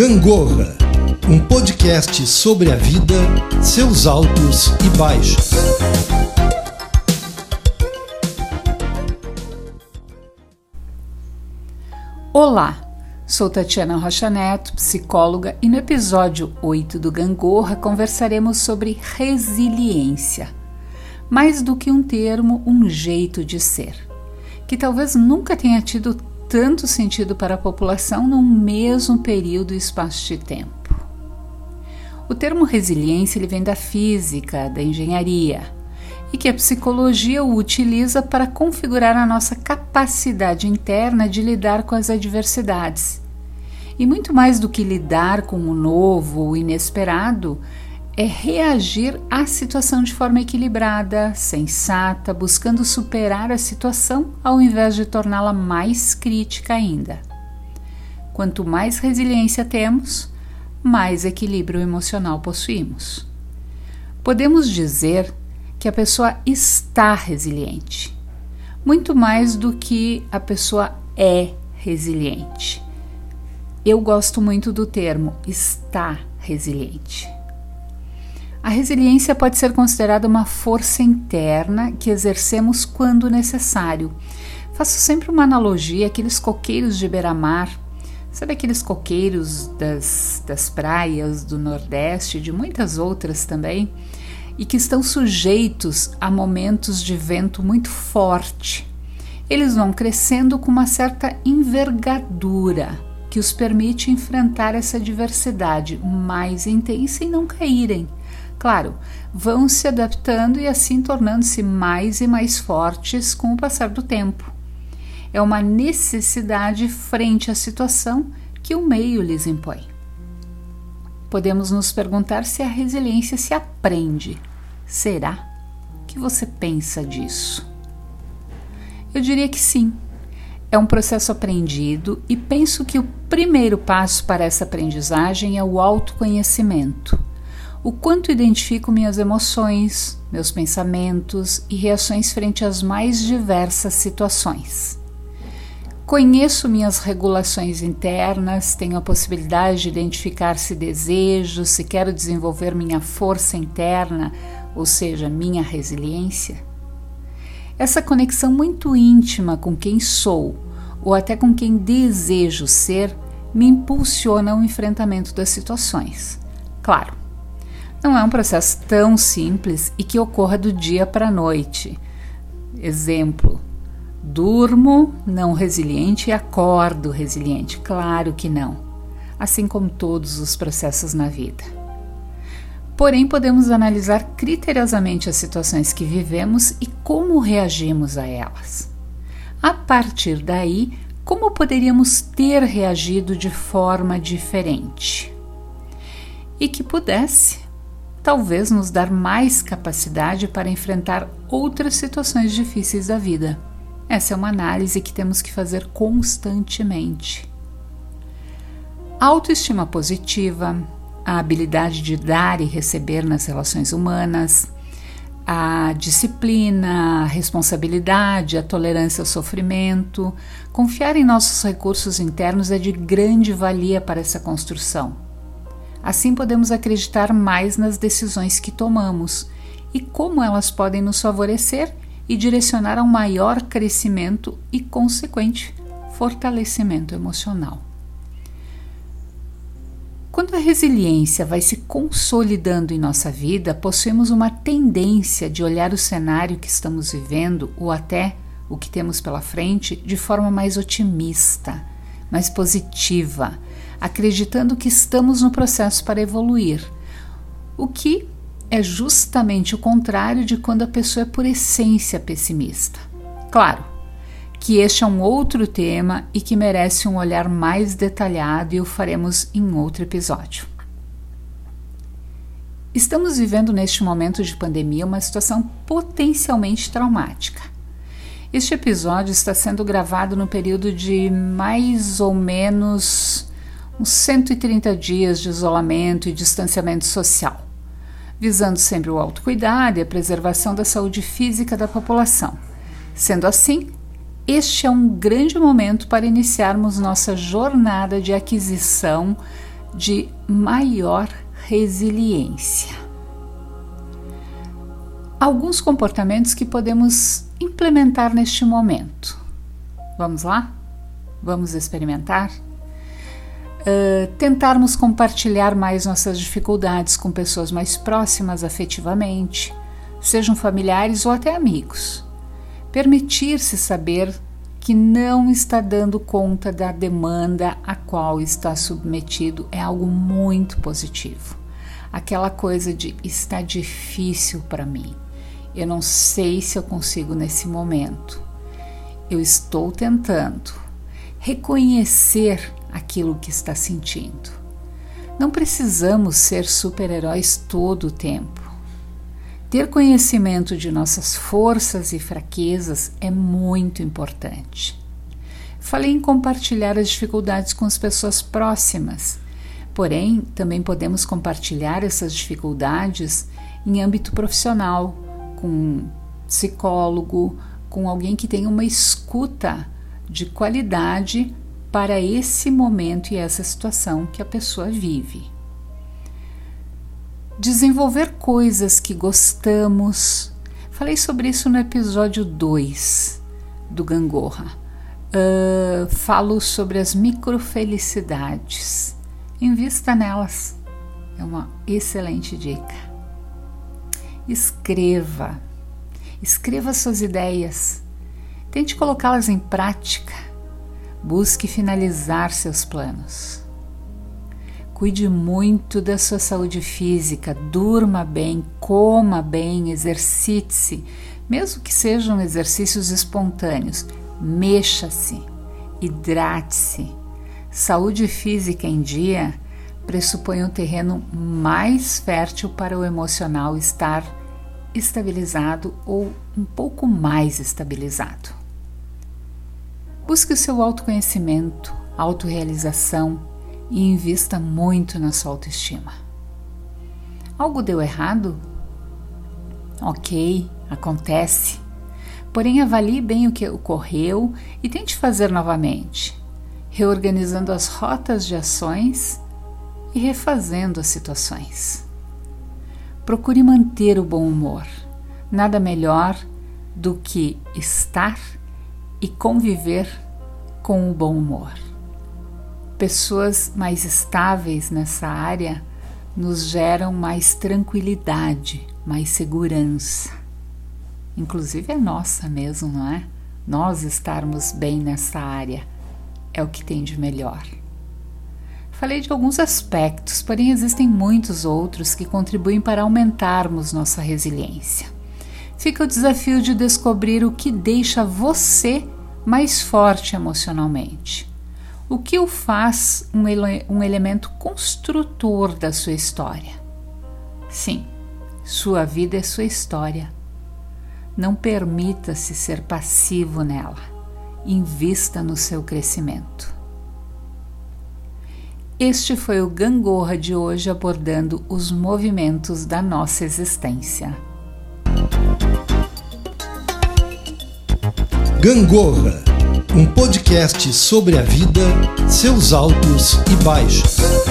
Gangorra, um podcast sobre a vida, seus altos e baixos. Olá, sou Tatiana Rocha Neto, psicóloga, e no episódio 8 do Gangorra conversaremos sobre resiliência. Mais do que um termo, um jeito de ser, que talvez nunca tenha tido tanto sentido para a população num mesmo período e espaço de tempo. O termo resiliência ele vem da física, da engenharia, e que a psicologia o utiliza para configurar a nossa capacidade interna de lidar com as adversidades. E muito mais do que lidar com o novo ou inesperado, é reagir à situação de forma equilibrada, sensata, buscando superar a situação ao invés de torná-la mais crítica ainda. Quanto mais resiliência temos, mais equilíbrio emocional possuímos. Podemos dizer que a pessoa está resiliente, muito mais do que a pessoa é resiliente. Eu gosto muito do termo está resiliente. A resiliência pode ser considerada uma força interna que exercemos quando necessário. Faço sempre uma analogia àqueles coqueiros de beira-mar. Sabe aqueles coqueiros das, das praias do Nordeste, de muitas outras também, e que estão sujeitos a momentos de vento muito forte. Eles vão crescendo com uma certa envergadura que os permite enfrentar essa diversidade mais intensa e não caírem. Claro, vão se adaptando e assim tornando-se mais e mais fortes com o passar do tempo. É uma necessidade frente à situação que o meio lhes impõe. Podemos nos perguntar se a resiliência se aprende. Será? Que você pensa disso? Eu diria que sim. É um processo aprendido e penso que o primeiro passo para essa aprendizagem é o autoconhecimento o quanto identifico minhas emoções, meus pensamentos e reações frente às mais diversas situações. Conheço minhas regulações internas, tenho a possibilidade de identificar se desejo, se quero desenvolver minha força interna, ou seja, minha resiliência. Essa conexão muito íntima com quem sou, ou até com quem desejo ser, me impulsiona ao enfrentamento das situações. Claro, não é um processo tão simples e que ocorra do dia para a noite. Exemplo: durmo não resiliente e acordo resiliente. Claro que não, assim como todos os processos na vida. Porém, podemos analisar criteriosamente as situações que vivemos e como reagimos a elas. A partir daí, como poderíamos ter reagido de forma diferente? E que pudesse talvez nos dar mais capacidade para enfrentar outras situações difíceis da vida. Essa é uma análise que temos que fazer constantemente. A autoestima positiva, a habilidade de dar e receber nas relações humanas, a disciplina, a responsabilidade, a tolerância ao sofrimento, confiar em nossos recursos internos é de grande valia para essa construção. Assim podemos acreditar mais nas decisões que tomamos e como elas podem nos favorecer e direcionar a um maior crescimento e consequente fortalecimento emocional. Quando a resiliência vai se consolidando em nossa vida, possuímos uma tendência de olhar o cenário que estamos vivendo ou até o que temos pela frente de forma mais otimista, mais positiva, acreditando que estamos no processo para evoluir, o que é justamente o contrário de quando a pessoa é por essência pessimista. Claro que este é um outro tema e que merece um olhar mais detalhado e o faremos em outro episódio. Estamos vivendo neste momento de pandemia uma situação potencialmente traumática. Este episódio está sendo gravado no período de mais ou menos uns 130 dias de isolamento e distanciamento social, visando sempre o autocuidado e a preservação da saúde física da população. Sendo assim, este é um grande momento para iniciarmos nossa jornada de aquisição de maior resiliência. Alguns comportamentos que podemos implementar neste momento. Vamos lá? Vamos experimentar? Uh, tentarmos compartilhar mais nossas dificuldades com pessoas mais próximas afetivamente, sejam familiares ou até amigos. Permitir-se saber que não está dando conta da demanda a qual está submetido é algo muito positivo. Aquela coisa de está difícil para mim. Eu não sei se eu consigo nesse momento. Eu estou tentando reconhecer aquilo que está sentindo. Não precisamos ser super-heróis todo o tempo. Ter conhecimento de nossas forças e fraquezas é muito importante. Falei em compartilhar as dificuldades com as pessoas próximas, porém, também podemos compartilhar essas dificuldades em âmbito profissional, com um psicólogo, com alguém que tenha uma escuta de qualidade para esse momento e essa situação que a pessoa vive desenvolver coisas que gostamos. Falei sobre isso no episódio 2 do Gangorra. Uh, falo sobre as microfelicidades. Invista nelas. É uma excelente dica. Escreva. Escreva suas ideias. Tente colocá-las em prática. Busque finalizar seus planos. Cuide muito da sua saúde física, durma bem, coma bem, exercite-se, mesmo que sejam exercícios espontâneos. Mexa-se, hidrate-se. Saúde física em dia pressupõe um terreno mais fértil para o emocional estar estabilizado ou um pouco mais estabilizado. Busque o seu autoconhecimento, autorrealização, e invista muito na sua autoestima. Algo deu errado? Ok, acontece. Porém, avalie bem o que ocorreu e tente fazer novamente, reorganizando as rotas de ações e refazendo as situações. Procure manter o bom humor. Nada melhor do que estar e conviver com o bom humor pessoas mais estáveis nessa área nos geram mais tranquilidade, mais segurança. Inclusive é nossa mesmo, não é? Nós estarmos bem nessa área é o que tem de melhor. Falei de alguns aspectos, porém existem muitos outros que contribuem para aumentarmos nossa resiliência. Fica o desafio de descobrir o que deixa você mais forte emocionalmente o que o faz um, ele um elemento construtor da sua história. Sim, sua vida é sua história. Não permita-se ser passivo nela. Invista no seu crescimento. Este foi o Gangorra de hoje abordando os movimentos da nossa existência. Gangorra um podcast sobre a vida, seus altos e baixos.